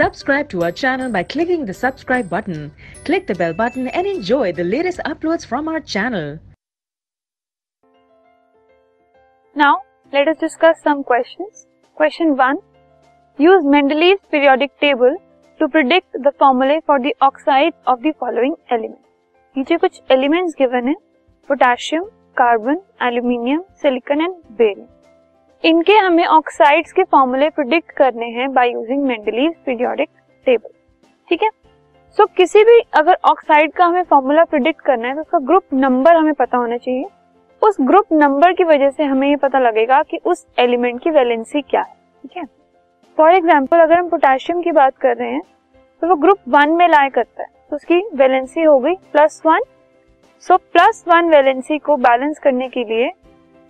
Subscribe to our channel by clicking the subscribe button. Click the bell button and enjoy the latest uploads from our channel. Now, let us discuss some questions. Question 1. Use Mendeleev's periodic table to predict the formulae for the oxides of the following elements. नीचे कुछ elements given है potassium, carbon, aluminium, silicon and barium. इनके हमें oxides के फॉर्मूले predict करने हैं by using Mendeleev periodic table ठीक है? सो so, किसी भी अगर ऑक्साइड का हमें फॉर्मूला प्रिडिक्ट करना है तो उसका ग्रुप नंबर हमें पता होना चाहिए। उस ग्रुप नंबर की वजह से हमें ये पता लगेगा कि उस एलिमेंट की वैलेंसी क्या है। ठीक है? फॉर एग्ज़ाम्पल अगर हम पोटेशियम की बात कर रहे हैं तो वो ग्रुप वन में लाए करता है। तो उसकी वैलेंसी हो गई plus one so plus one valency को बैलेंस करने के लिए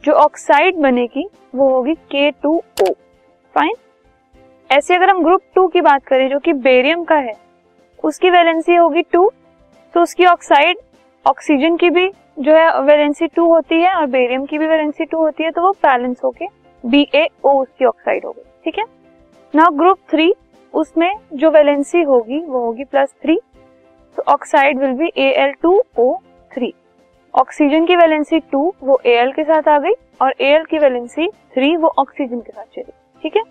जो ऑक्साइड बनेगी, वो होगी के टू ओ फाइन ऐसे अगर हम ग्रुप टू की बात करें, जो कि बेरियम का है, उसकी वैलेंसी होगी टू तो उसकी ऑक्साइड ऑक्सीजन की भी जो है वैलेंसी टू होती है और बेरियम की भी वैलेंसी टू होती है तो वो बैलेंस होके बी ए ओ उसकी ऑक्साइड होगी। ठीक है? नाउ ग्रुप थ्री उसमें जो वैलेंसी होगी, वो होगी प्लस थ्री तो oxide will be A L two O three oxygen की वैलेंसी टू वो एल के साथ आ गई और एल की वैलेंसी थ्री वो ऑक्सीजन के साथ चली। ठीक है?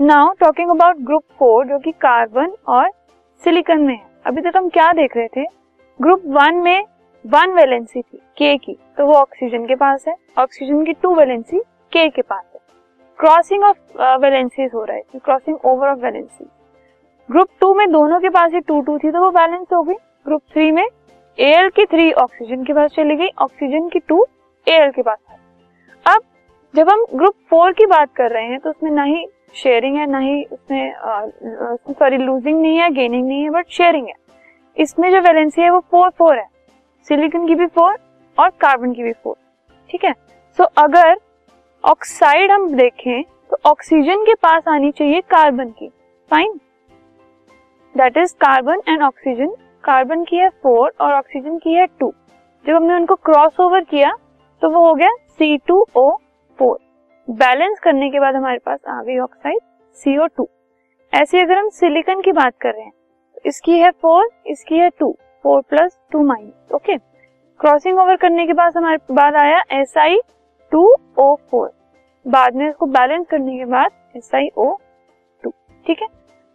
Now talking about group four जो कि कार्बन और सिलिकन में है। अभी तक हम क्या देख रहे थे? ग्रुप वन में वन वैलेंसी थी के की। तो वो ऑक्सीजन के पास है। ऑक्सीजन की टू वैलेंसी के के पास है। क्रॉसिंग ऑफ़ वैलेंसीज हो रहा है। Crossing over of valency group two में दोनों के पास ही टू टू थी तो वो बैलेंस हो गई। ग्रुप थ्री में एल की थ्री ऑक्सीजन के पास चली गई ऑक्सीजन की टू एल के पास अब जब हम ग्रुप फोर की बात कर रहे हैं तो उसमें ना ही शेयरिंग है ना ही उसमें सॉरी लूजिंग नहीं है गेनिंग नहीं है बट शेयरिंग है। इसमें जो वैलेंसी है वो फोर फोर है। सिलिकन की भी फोर और कार्बन की भी फोर ठीक है? सो so, अगर ऑक्साइड हम देखें तो ऑक्सीजन के पास आनी चाहिए कार्बन की। Fine that is carbon and oxygen carbon की है फोर और ऑक्सीजन की है टू जब हमने उनको क्रॉस ओवर किया तो वो हो गया C two O four balance करने के बाद हमारे पास आ गई ऑक्साइड सीओ टू ऐसे अगर हम सिलिकन की बात कर रहे हैं तो इसकी है फोर इसकी है two four plus two minus okay crossing over करने के बाद हमारे, बाद आया S I two O four बाद में इसको बैलेंस करने के बाद एस आई ओ टू ठीक है?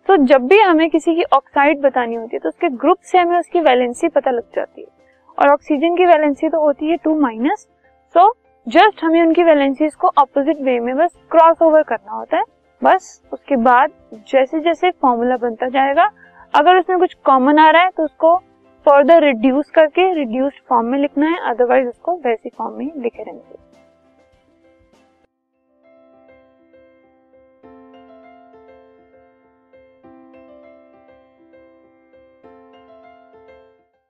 तो जब भी हमें किसी की ऑक्साइड बतानी होती है तो उसके ग्रुप से हमें उसकी वैलेंसी पता लग जाती है। और ऑक्सीजन की वैलेंसी तो होती है टू माइनस सो जस्ट हमें उनकी वैलेंसीज को अपोजिट वे में बस क्रॉस ओवर करना होता है। बस उसके बाद जैसे जैसे फॉर्मूला बनता जाएगा, अगर उसमें कुछ कॉमन आ रहा है तो उसको फर्दर रिड्यूस करके रिड्यूस्ड फॉर्म में लिखना है अदरवाइज़ उसको वैसी फॉर्म में लिखे रहने